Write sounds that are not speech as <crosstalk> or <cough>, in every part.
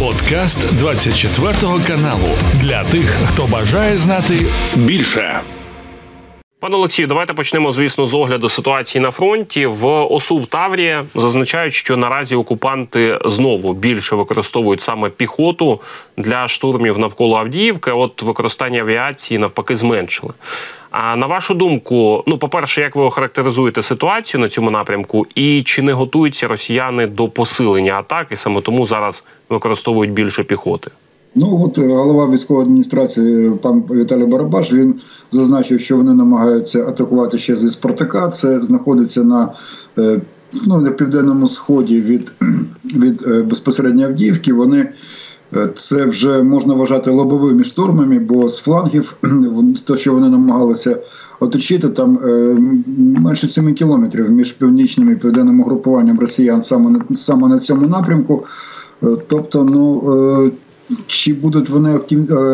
Подкаст 24 каналу для тих, хто бажає знати більше. Пане Олексію, давайте почнемо, звісно, з огляду ситуації на фронті. В ОСУ в Таврії зазначають, що наразі окупанти знову більше використовують саме піхоту для штурмів навколо Авдіївки. От використання авіації навпаки зменшили. А на вашу думку, ну, по-перше, як ви охарактеризуєте ситуацію на цьому напрямку, і чи не готуються росіяни до посилення атаки, саме тому зараз використовують більше піхоти? Ну от е, голова військової адміністрації, пан Віталій Барабаш, він зазначив, що вони намагаються атакувати ще зі Спартака. Це знаходиться на е, ну, на південному сході від <clears throat> від е, безпосередньо Авдіївки. Вони це вже можна вважати лобовими штурмами, бо з флангів, то що вони намагалися оточити, там менше 7 кілометрів між північним і південним угрупуванням росіян саме на саме на цьому напрямку. Тобто, ну чи будуть вони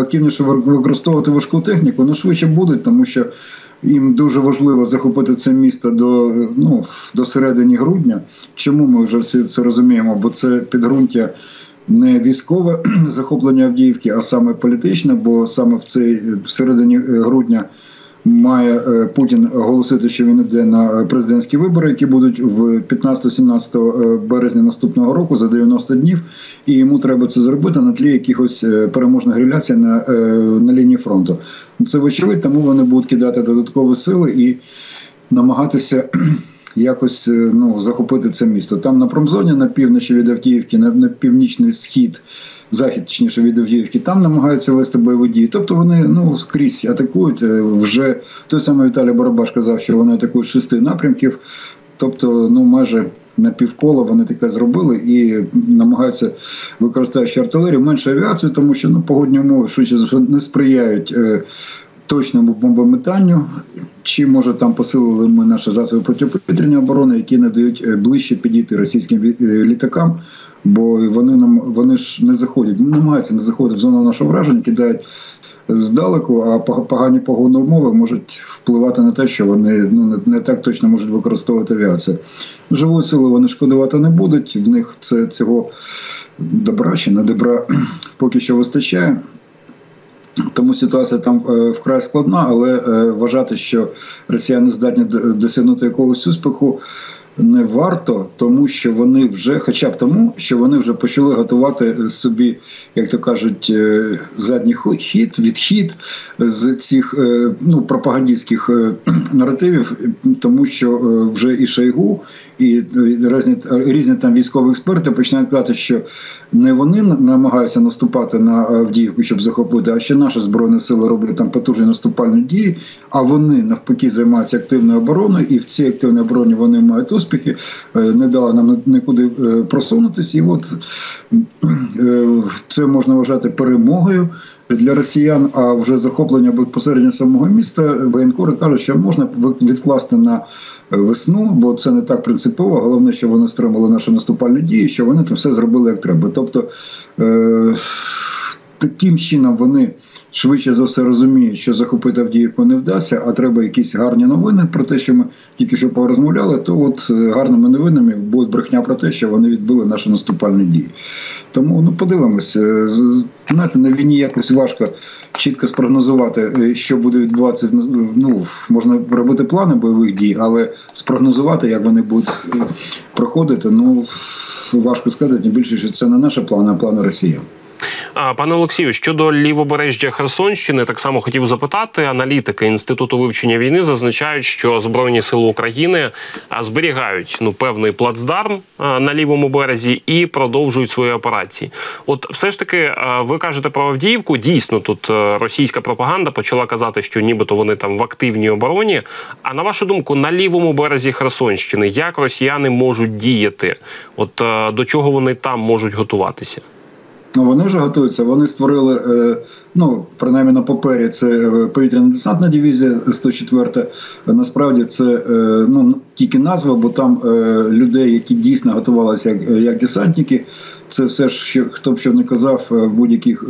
активніше використовувати важку техніку? Ну швидше будуть, тому що їм дуже важливо захопити це місто до ну, до середини грудня. Чому ми вже всі це розуміємо? Бо це підґрунтя не військове <clears throat> захоплення Авдіївки, а саме політичне, бо саме в цей в середині грудня має е, Путін оголосити, що він йде на президентські вибори, які будуть в 15-17 е, березня наступного року за 90 днів, і йому треба це зробити на тлі якихось е, переможних реляцій на на лінії фронту. Це вочевидь, тому вони будуть кидати додаткові сили і намагатися. Якось ну захопити це місто. Там на промзоні, на півночі від Авдіївки, на, на північний схід захід, точніше від Авдіївки, там намагаються вести бойові дії. Тобто вони ну скрізь атакують. Е, вже той самий Віталій Барабаш казав, що вони атакують шести напрямків, тобто, ну майже. На півкола вони таке зробили і намагаються використовуючи артилерію менше авіацію, тому що ну погодні умови швидше не сприяють е, точному бомбометанню. Чи може там посилили ми наші засоби протиповітряної оборони, які не дають е, ближче підійти російським літакам бо вони нам вони ж не заходять, намагаються не заходити в зону нашого враження, кидають здалеку, а погані погодні умови можуть впливати на те, що вони ну не, не так точно можуть використовувати авіацію. Живої сили вони шкодувати не будуть. В них це цього добра чи не добра <clears throat> поки що вистачає. Тому ситуація там е, вкрай складна, але е, вважати, що росіяни здатні досягнути якогось успіху не варто, тому що вони вже, хоча б тому, що вони вже почали готувати собі, як то кажуть, е, задній хід, відхід з цих е, ну пропагандистських е, наративів, тому що вже і Шойгу, і різні різні там військові експерти починають казати, що не вони намагаються наступати на Авдіївку, щоб захопити, а ще наші збройні сили роблять там потужні наступальні дії. А вони навпаки займаються активною обороною, і в цій активній обороні вони мають успіхи, е, не дали нам нікуди е, просунутися. І от е, це можна вважати перемогою для росіян. А вже захоплення безпосередньо самого міста воєнкори кажуть, що можна відкласти на весну, бо це не так принципово. Головне, що вони стримали наші наступальні дії, що вони там все зробили як треба. Тобто таким чином вони швидше за все розуміють, що захопити Авдіївку не вдасться, а треба якісь гарні новини про те, що ми тільки що порозмовляли, то от е, гарними новинами буде брехня про те, що вони відбили наші наступальні дії. Тому ну подивимося, е, знаєте, на війні якось важко чітко спрогнозувати, е, що буде відбуватися. Ну можна робити плани бойових дій, але спрогнозувати, як вони будуть проходити, ну важко сказати, тим більше, що це не наша плани, а плани Росії. Пане Олексію, щодо лівобережжя Херсонщини, так само хотів запитати. Аналітики інституту вивчення війни зазначають, що збройні сили України зберігають ну певний плацдарм на лівому березі і продовжують свої операції. От, все ж таки, ви кажете про Авдіївку. Дійсно, тут російська пропаганда почала казати, що нібито вони там в активній обороні. А на вашу думку, на лівому березі Херсонщини як росіяни можуть діяти? От до чого вони там можуть готуватися? Ну вони вже готуються. Вони створили, е, ну принаймні на папері, це е, повітряна десантна дивізія 104. Насправді це е, ну тільки назва, бо там е, людей, які дійсно готувалися як, як десантники. Це все ж, що хто б що не казав в будь-яких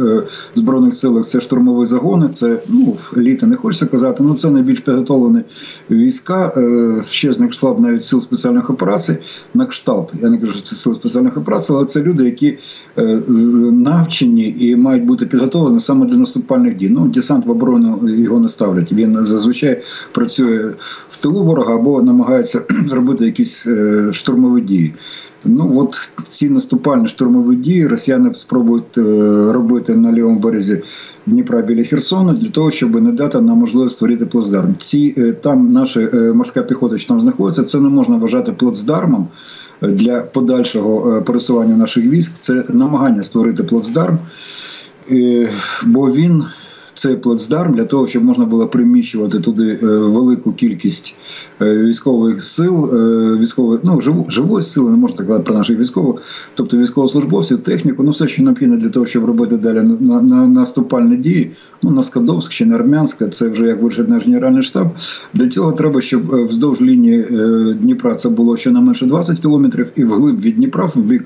збройних силах. Це штурмові загони. Це ну літа не хочеться казати. Ну це найбільш підготовлені війська. Ще з штаб навіть сил спеціальних операцій. На кшталт. Я не кажу, що це сили спеціальних операцій, але це люди, які навчені і мають бути підготовлені саме для наступальних дій. Ну десант в оборону його не ставлять. Він зазвичай працює в тилу ворога або намагається <clears throat> зробити якісь е, штурмові дії. Ну от ці наступальні штурмові дії росіяни спробують е, робити на лівому березі Дніпра біля Херсону для того, щоб не дати нам можливість створити плацдарм. Ці е, там наша е, морська піхота, що там знаходиться, це не можна вважати плацдармом для подальшого пересування наших військ. Це намагання створити плацдарм, бо він цей плацдарм для того, щоб можна було приміщувати туди е, велику кількість е, військових сил, е, військових ну живу, живої сили, не можна казати про наших військових, тобто військовослужбовців, техніку, ну все, що необхідно для того, щоб робити далі на, на наступальні дії. Ну на Скадовськ чи на Армянська, це вже як вирішить наш генеральний штаб. Для цього треба, щоб вздовж лінії Дніпра це було щонайменше 20 кілометрів, і вглиб від Дніпра в бік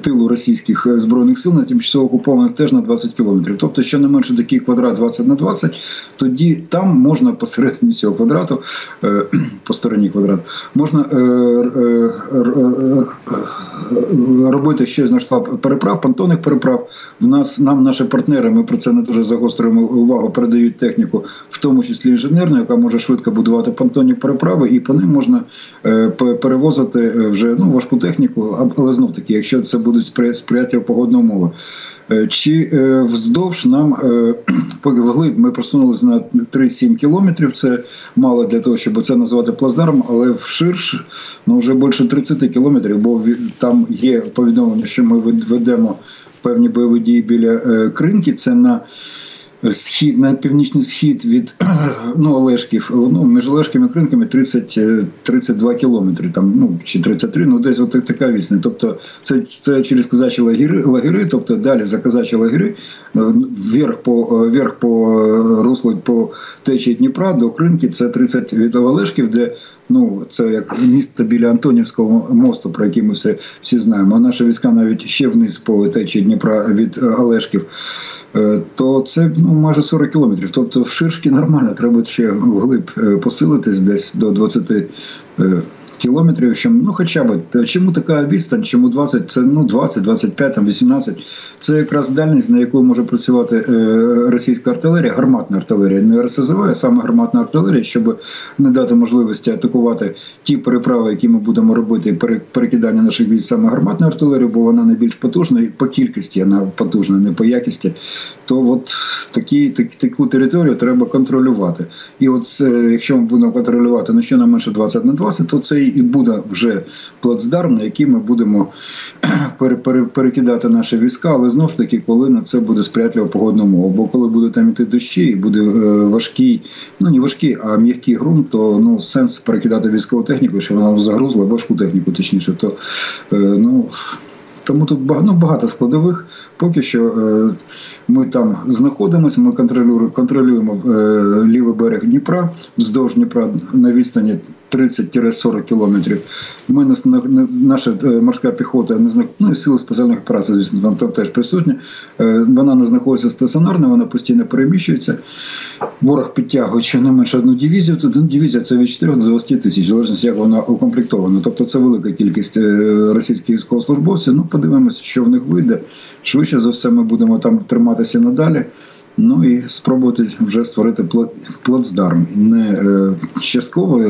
тилу російських збройних сил на тимчасово окупованих теж на 20 кілометрів. Тобто, щонайменше такий квадрат 20 на 20, тоді там можна посередині цього квадрату, е, <clears throat> по стороні квадрату, можна е, е, робити ще на штаб переправ, понтонних переправ. В нас нам наші партнери, ми про це не дуже загострюємо увагу, передають техніку, в тому числі інженерну, яка може швидко будувати понтонні переправи, і по ним можна перевозити вже ну важку техніку, але знов таки, якщо це будуть сприятливі погодні умови. Е, чи е, вздовж нам е, <clears throat> вглиб ми просунулися на 3-7 кілометрів. Це мало для того, щоб це назвати плацдармом, але вширш ну вже більше 30 кілометрів, бо там є повідомлення, що ми ведемо певні бойові дії біля кринки. Це на схід на північний схід від <clears throat> ну, Олешків, ну, між Олешками і Кринками 30, 32 кілометри, там, ну, чи 33, ну десь от така вісня. Тобто це це через казачі лагери, лагери, тобто далі за казачі лагери, е, вверх по вверх по е, руслу по течії Дніпра до Кринки це 30 від Олешків, де ну, це як місто біля Антонівського мосту, про який ми все всі знаємо. А наша війська навіть ще вниз по течії Дніпра від е, Олешків. Е, то це ну, майже 40 кілометрів. Тобто в нормально, треба ще вглиб е, посилитись десь до 20 кілометрів. Чим, ну хоча б чому така відстань? Чому 20? Це ну 20, 25, там 18. Це якраз дальність, на яку може працювати е, російська артилерія, гарматна артилерія, не РСЗВ, а саме гарматна артилерія, щоб не дати можливості атакувати ті переправи, які ми будемо робити, перекидання наших військ саме гарматної артилерії, бо вона найбільш потужна і по кількості вона потужна, не по якості. То от такі, так, таку територію треба контролювати. І от якщо ми будемо контролювати ну що на менше 20 на 20, то це і буде вже плацдарм, на який ми будемо <clears throat> перекидати наші війська, але знов таки, коли на це буде сприятлива погодна умова. Бо коли буде там іти дощі, і буде е, важкий, ну не важкий, а м'який ґрунт, то ну сенс перекидати військову техніку, щоб вона загрузла, важку техніку, точніше, то е, ну. Тому тут багато, ну, багато складових. Поки що е, ми там знаходимося, ми контролюємо контролюємо е, лівий берег Дніпра, вздовж Дніпра на відстані 30-40 кілометрів. Ми наша е, морська піхота не ну і сили спеціальних операцій, звісно, там, там теж присутня. Е, вона не знаходиться стаціонарно, вона постійно переміщується. Ворог підтягує щонайменше одну дивізію. Тут ну, дивізія це від 4 до 20 тисяч, залежно як вона укомплектована. Тобто це велика кількість е, російських військовослужбовців. Ну, подивимося, що в них вийде. Швидше за все, ми будемо там триматися надалі. Ну і спробувати вже створити плацдарм. Не частково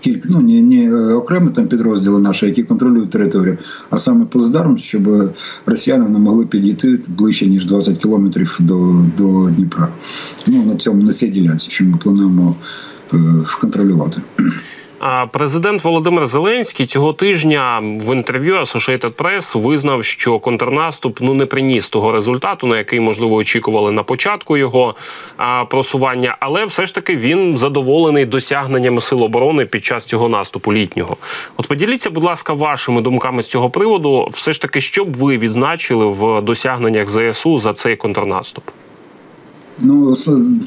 кілька ну не, не окремі там підрозділи наші, які контролюють територію, а саме плацдарм, щоб росіяни не могли підійти ближче ніж 20 кілометрів до до Дніпра. Ну на цьому на цій ділянці, що ми плануємо е, контролювати. Президент Володимир Зеленський цього тижня в інтерв'ю Associated Press визнав, що контрнаступ ну не приніс того результату, на який можливо очікували на початку його просування, але все ж таки він задоволений досягненнями сил оборони під час цього наступу літнього. От поділіться, будь ласка, вашими думками з цього приводу. Все ж таки, що б ви відзначили в досягненнях ЗСУ за цей контрнаступ? Ну,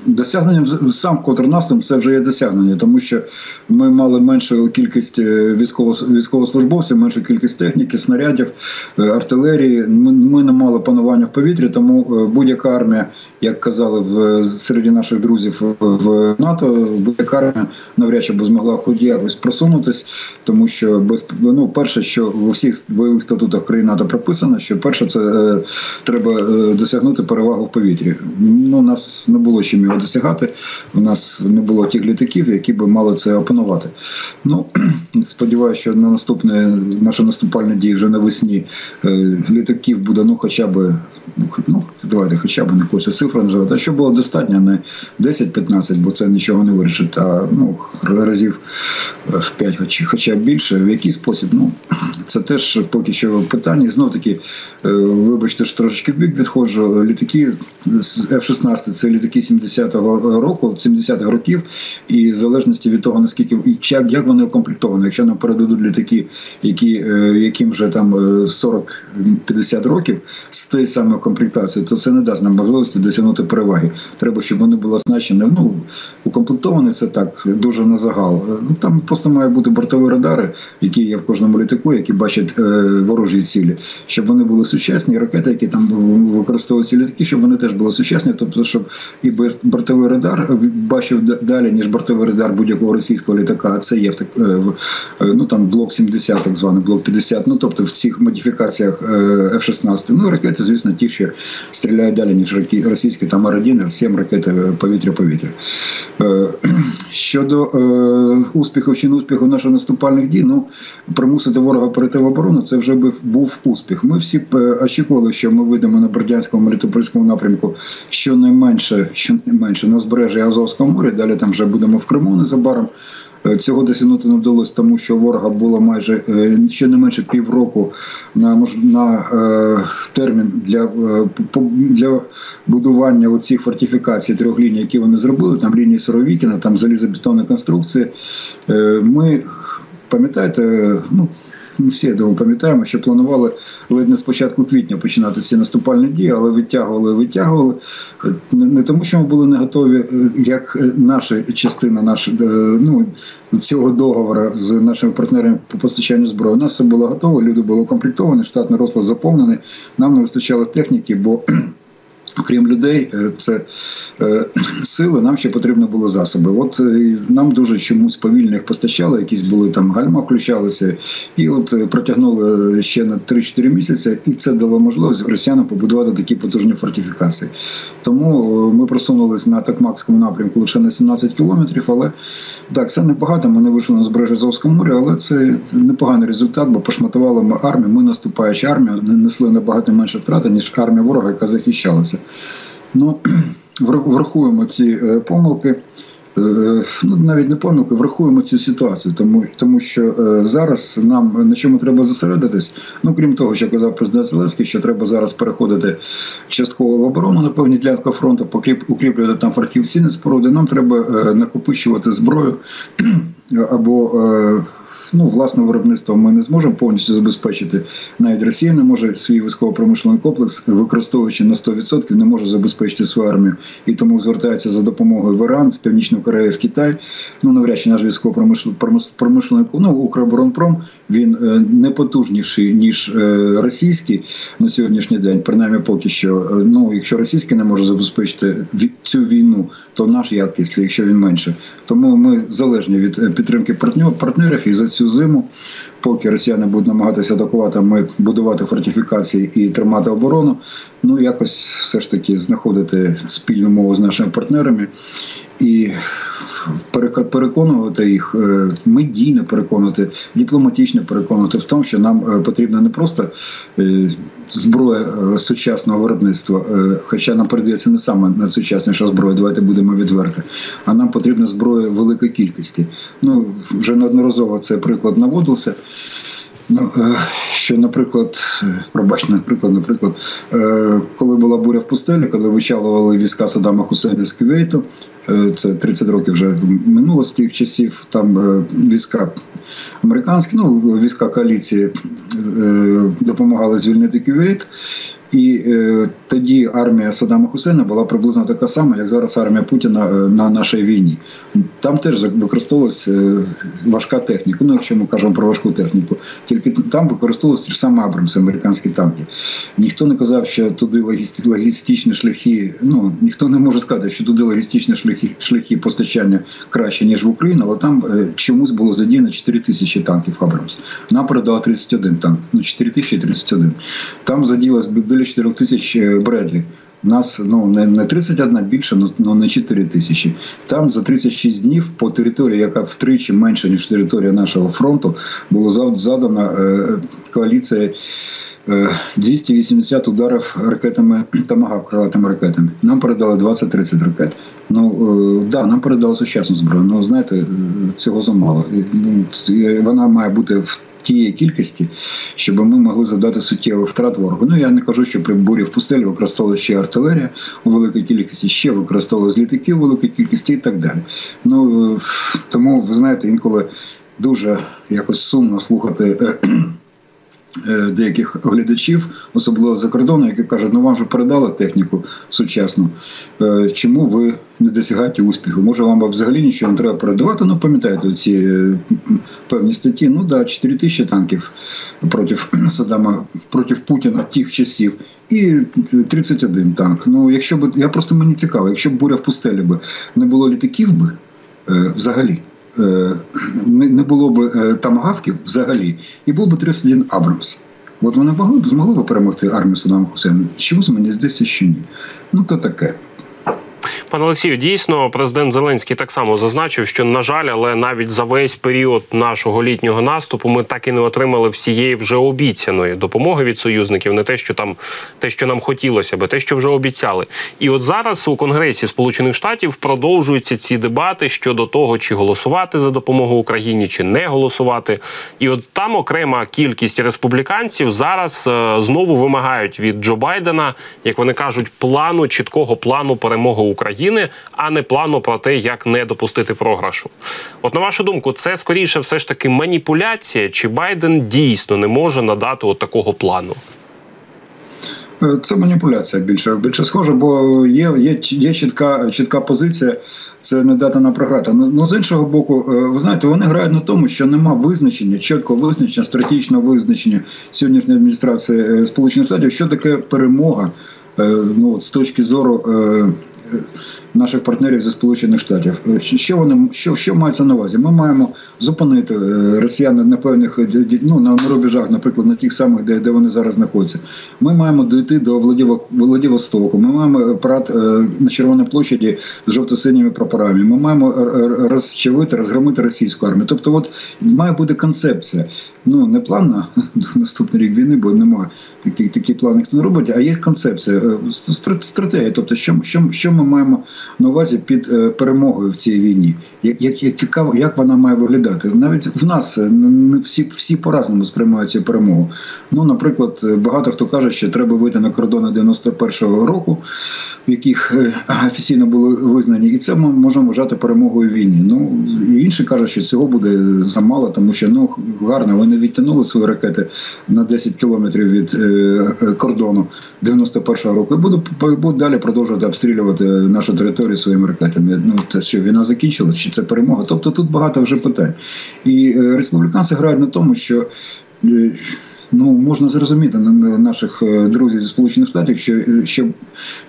досягненням сам контрнаступ це вже є досягнення, тому що ми мали меншу кількість е, військово, військовослужбовців, меншу кількість техніки, снарядів, е, артилерії. Ми, ми не мали панування в повітрі, тому е, будь-яка армія, як казали в серед наших друзів в НАТО, будь-яка армія навряд чи би змогла хоч якось просунутись, тому що без ну, перше, що в усіх бойових статутах країн НАТО прописано, що перше це е, треба досягнути перевагу в повітрі. Ну, нас нас не було чим його досягати. У нас не було тих літаків, які би мали це опанувати. Ну <clears throat> сподіваюся, що на наступне наше наступальне дії вже навесні е, літаків буде ну, хоча б ну давайте, хоча б не хочеться цифри називати, а що було достатньо, не 10-15, бо це нічого не вирішить, а ну разів в 5, хоч, хоча б більше. В який спосіб? Ну <clears throat> це теж поки що питання. Знов таки, е, вибачте, що трошечки бік відходжу. Літаки з F-16 це літаки 70-го року, 70-х років, і в залежності від того, наскільки і як, як вони укомплектовані. Якщо нам передадуть літаки, які, е, яким вже там 40-50 е, років, з тією самою комплектацією, то це не дасть нам можливості досягнути переваги. Треба, щоб вони були оснащені. Ну укомплектовані це так дуже на загал. Ну там просто має бути бортові радари, які є в кожному літаку, які бачать е, ворожі цілі, щоб вони були сучасні, ракети, які там використовуються літаки, щоб вони теж були сучасні, тобто, щоб і бортовий радар бачив далі, ніж бортовий радар будь-якого російського літака. Це є в е, е, ну там блок 70, так званий блок 50. Ну тобто в цих модифікаціях е, F-16. Ну ракети, звісно, ті, що стріляють далі, ніж російські, там Р-1, 7 ракети повітря-повітря. <clears throat> Щодо успіхів чи не успіху наших наступальних дій, ну примусити ворога перейти в оборону, це вже був успіх. Ми всі очікували, що ми вийдемо на Бердянському Мелітопольському напрямку щонайменше, щонайменше на узбережжі Азовського моря. Далі там вже будемо в Криму незабаром. Е, цього досягнути не вдалося, тому що ворога було майже е, ще не менше півроку на на е, термін для для будування оцих фортифікацій трьох ліній, які вони зробили. Там лінії Соровікіна, там залізобетонні конструкції. Ми пам'ятаєте, ну ми всі я пам'ятаємо, що планували ледь не спочатку квітня починати ці наступальні дії, але витягували, витягували. Не тому, що ми були не готові, е, як наша частина наша, е, ну, цього договору з нашими партнерами по постачанню зброї. У нас все було готово, люди були укомплектовані, штатний розклад заповнений. Нам не вистачало техніки, бо Окрім людей, е, це е, <clears throat> сили, нам ще потрібно було засоби. От е, нам дуже чомусь повільно їх постачали, якісь були там гальма, включалися, і от протягнули ще на 3-4 місяці, і це дало можливість росіянам побудувати такі потужні фортифікації. Тому ми просунулися на Такмакському напрямку лише на 17 кілометрів. Але так, це небагато. Ми не вийшли на збережжя Азовського моря, але це непоганий результат, бо пошматували ми армію. Ми наступаючи армію, несли набагато менше втрати, ніж армія ворога, яка захищалася. Ну, <clears throat> Врахуємо ці е, помилки. Е, ну, навіть не помилки, врахуємо цю ситуацію, тому тому що е, зараз нам на чому треба зосередитись. Ну крім того, що казав президент Зеленський, що треба зараз переходити частково в оборону на певні ділянка фронту, укріплювати там фортівційні споруди. Нам треба накопичувати зброю <clears throat> або ну, власне виробництво ми не зможемо повністю забезпечити. Навіть Росія не може свій військово-промишлений комплекс, використовуючи на 100%, не може забезпечити свою армію і тому звертається за допомогою в Іран, в Північну Корею, в Китай. Ну навряд чи наш військово-промишлений ну, Укроборонпром він е, не потужніший ніж е, російський на сьогоднішній день. Принаймні, поки що. Е, ну якщо російський не може забезпечити цю війну, то наш як, якщо він менше. Тому ми залежні від підтримки партнерів і за цю цю зиму, поки росіяни будуть намагатися атакувати, ми будувати фортифікації і тримати оборону. Ну якось все ж таки знаходити спільну мову з нашими партнерами і переконувати їх е, медійно переконувати, дипломатично переконувати в тому, що нам е, потрібна не просто е, зброя сучасного виробництва, хоча нам передається не саме найсучасніша зброя, давайте будемо відверти, а нам потрібна зброя великої кількості. Ну вже неодноразово цей приклад наводився. Ну, е, що, наприклад, пробач, наприклад, наприклад, е, коли була буря в пустелі, коли вичалували війська Саддама Хусейна з Кувейту, е, це 30 років вже минуло з тих часів. Там війська американські, ну війська коаліції допомагали звільнити Кувейт. І е, тоді армія Саддама Хусейна була приблизно така сама, як зараз армія Путіна е, на нашій війні. Там теж використовувалася е, важка техніка. Ну, якщо ми кажемо про важку техніку, тільки там використовувалися ті ж самі Абрамси, американські танки. Ніхто не казав, що туди логістичні шляхи. Ну ніхто не може сказати, що туди логістичні шляхи шляхи постачання краще ніж в Україну, але там е, чомусь було задіяно 4 тисячі танків Абрамс. Нам передала 31 танк. Ну 4 тисячі 31. Там заділось біля 4 тисяч Бредлі. У Нас ну не не 31 більше, але ну, не 4 тисячі. Там за 36 днів по території, яка втричі менша ніж територія нашого фронту, було задана е, коаліція 280 е, ударів ракетами Тамагав, крилатими ракетами. Нам передали 20-30 ракет. Ну е, да, нам передали сучасну зброю. Ну знаєте, е, цього замало. Ну, вона має бути в тієї кількості, щоб ми могли завдати суттєвих втрат ворогу. Ну я не кажу, що при бурі в пустелі використовували ще артилерія у великій кількості, ще використовували з літаків у великій кількості і так далі. Ну тому ви знаєте, інколи дуже якось сумно слухати. Е, деяких глядачів, особливо за кордону, які кажуть, ну вам вже передали техніку сучасну. Е, чому ви не досягаєте успіху? Може, вам взагалі нічого не треба передавати? Ну, пам'ятаєте ці е, певні статті. Ну да, 4 тисячі танків проти Саддама, проти Путіна тих часів. І 31 танк. Ну, якщо б я просто мені цікаво, якщо б буря в пустелі би не було літаків би взагалі. Е, не було б е, там гавків взагалі, і був би 31 Абрамс. От вони могли б змогли б перемогти армію Саддама Хусейна. Чомусь мені здається, що ні. Ну то таке. Пане Олексію, дійсно, президент Зеленський так само зазначив, що на жаль, але навіть за весь період нашого літнього наступу ми так і не отримали всієї вже обіцяної допомоги від союзників, не те, що там те, що нам хотілося би, те, що вже обіцяли. І от зараз у Конгресі Сполучених Штатів продовжуються ці дебати щодо того, чи голосувати за допомогу Україні, чи не голосувати. І от там окрема кількість республіканців зараз е, знову вимагають від Джо Байдена, як вони кажуть, плану чіткого плану перемоги України. України, а не плану про те, як не допустити програшу. От на вашу думку, це скоріше все ж таки маніпуляція, чи Байден дійсно не може надати от такого плану? Е, це маніпуляція більше більше схоже, бо є є, є чітка чітка позиція. Це не дата на програти. Ну, ну з іншого боку, е, ви знаєте, вони грають на тому, що нема визначення, чіткого визначення, стратегічного визначення сьогоднішньої адміністрації е, Сполучених Штатів, що таке перемога ну, з точки зору наших партнерів зі Сполучених Штатів. Е, що вони що, що мається на увазі? Ми маємо зупинити е, росіян на певних е, ну, на рубежах, наприклад, на тих самих, де де вони зараз знаходяться. Ми маємо дойти до Владивостоку, Ми маємо прат на Червоній площаді з жовто-синіми прапорами. Ми маємо розчавити, розгромити російську армію. Тобто, от має бути концепція. Ну не план на <laughs> наступний рік війни, бо немає такі такі плани, ніхто не робить. А є концепція стратегія. Тобто, що що, що ми маємо на увазі під е, перемогою в цій війні. Як як, як, як вона має виглядати? Навіть в нас е, всі всі по-разному сприймають цю перемогу. Ну, наприклад, багато хто каже, що треба вийти на кордони 91-го року, в яких е, офіційно були визнані, і це ми можемо вважати перемогою війні. Ну інші кажуть, що цього буде замало, тому що ну гарно вони відтягнули свої ракети на 10 кілометрів від кордону 91-го року. І будуть далі продовжувати обстрілювати нашу територію своїми ракетами. Ну це що війна закінчилась, чи це перемога? Тобто тут багато вже питань. І е, республіканці грають на тому, що. Е, ну, можна зрозуміти наших е, друзів зі сполучених штатів, що що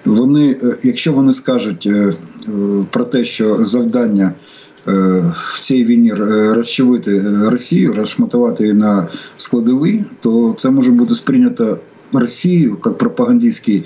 вони, якщо вони скажуть про те, що завдання в цій війні розчавити Росію, розшматувати її на складові, то це може бути сприйнято Росію як пропагандистський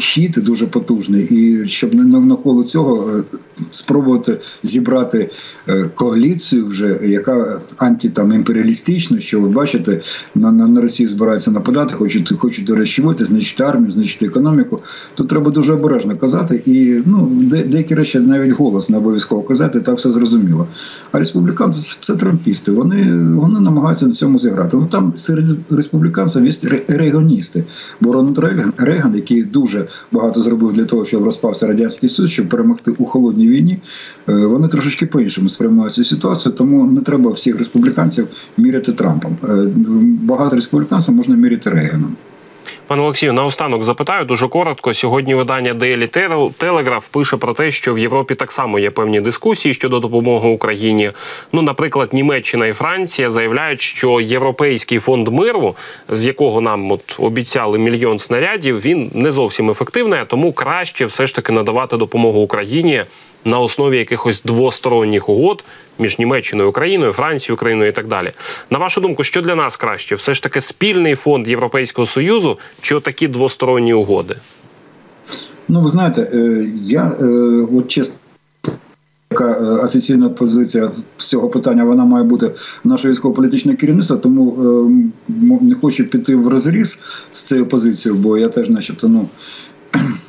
хід дуже потужний, і щоб не навколо цього е, спробувати зібрати е, коаліцію, вже яка антитамімперіалістична, що ви бачите, на на, на Росію збираються нападати, хочуть хочуть розчувати, знищити армію, знищити економіку. Тут треба дуже обережно казати, і ну де, деякі речі навіть голос не обов'язково казати, так все зрозуміло. А республіканці це трампісти. Вони вони намагаються на цьому зіграти. Ну там серед республіканців є регіоністи. Бо Рональд Рейган, який дуже багато зробив для того, щоб розпався радянський Союз, щоб перемогти у холодній війні, е, вони трошечки по-іншому сприймають цю ситуацію, тому не треба всіх республіканців міряти Трампом. Е, багато республіканців можна міряти Рейганом. Пане Олексію, наостанок запитаю дуже коротко. Сьогодні видання Daily Telegraph пише про те, що в Європі так само є певні дискусії щодо допомоги Україні. Ну, наприклад, Німеччина і Франція заявляють, що європейський фонд миру, з якого нам от обіцяли мільйон снарядів, він не зовсім ефективний, а тому краще все ж таки надавати допомогу Україні на основі якихось двосторонніх угод між Німеччиною, Україною, Францією, Україною і так далі. На вашу думку, що для нас краще? Все ж таки спільний фонд Європейського союзу чи такі двосторонні угоди? Ну, ви знаєте, е, я е, от чесно. Яка е, офіційна позиція з цього питання вона має бути наше військово-політичне керівництво, тому не хочу піти в розріз з цією позицією, бо я теж, начебто, ну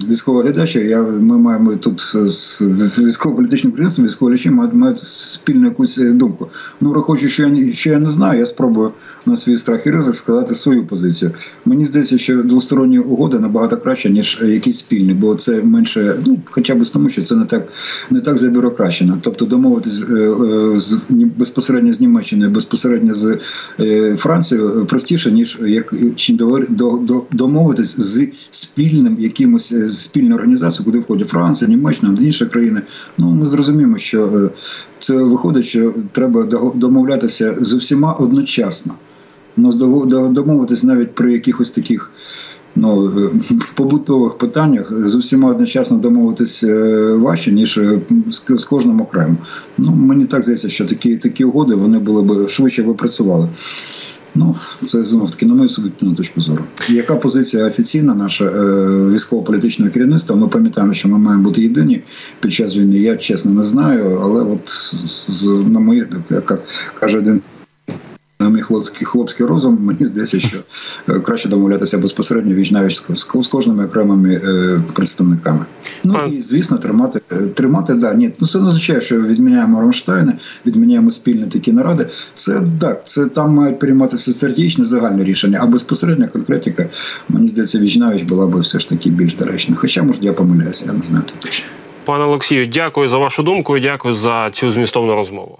військового глядача. Я ми маємо тут з військово-політичним керівництвом, військові мають, мають спільну якусь е, думку. Ну, враховуючи, що я що я не знаю, я спробую на свій страх і ризик сказати свою позицію. Мені здається, що двосторонні угоди набагато краще, ніж якісь спільні, бо це менше, ну хоча б з тому, що це не так не так забюрокращено. Тобто домовитись е, е, з безпосередньо з Німеччиною, безпосередньо з Францією простіше, ніж як чи домовитись з спільним якимось спільну організацію, куди входять Франція, Німеччина, інші країни. Ну ми зрозуміємо, що е, це виходить, що треба домовлятися з усіма одночасно. Ну, домовитися навіть при якихось таких ну, е, <laughs> побутових питаннях з усіма одночасно домовитися е, важче, ніж з кожним окремо. Ну мені так здається, що такі такі угоди вони були б швидше випрацювали. Ну, це знов таки на мою суб'єктивну точку зору. Яка позиція офіційна наша е, військово-політичного керівництва? Ми пам'ятаємо, що ми маємо бути єдині під час війни. Я чесно не знаю, але от на моє як каже один на мій хлопський хлопський розум, мені здається, що е, краще домовлятися безпосередньо віч навіть з кожними окремими е, представниками. Ну і звісно, тримати е, тримати да ні, ну це не означає, що відміняємо Рамштайни, відміняємо спільні такі наради. Це так, це там мають прийматися стратегічне загальне рішення, а безпосередня конкретика, мені здається, віч навіть була би все ж таки більш доречна. Хоча може я помиляюся, я не знаю точно. Пане Олексію, дякую за вашу думку і дякую за цю змістовну розмову.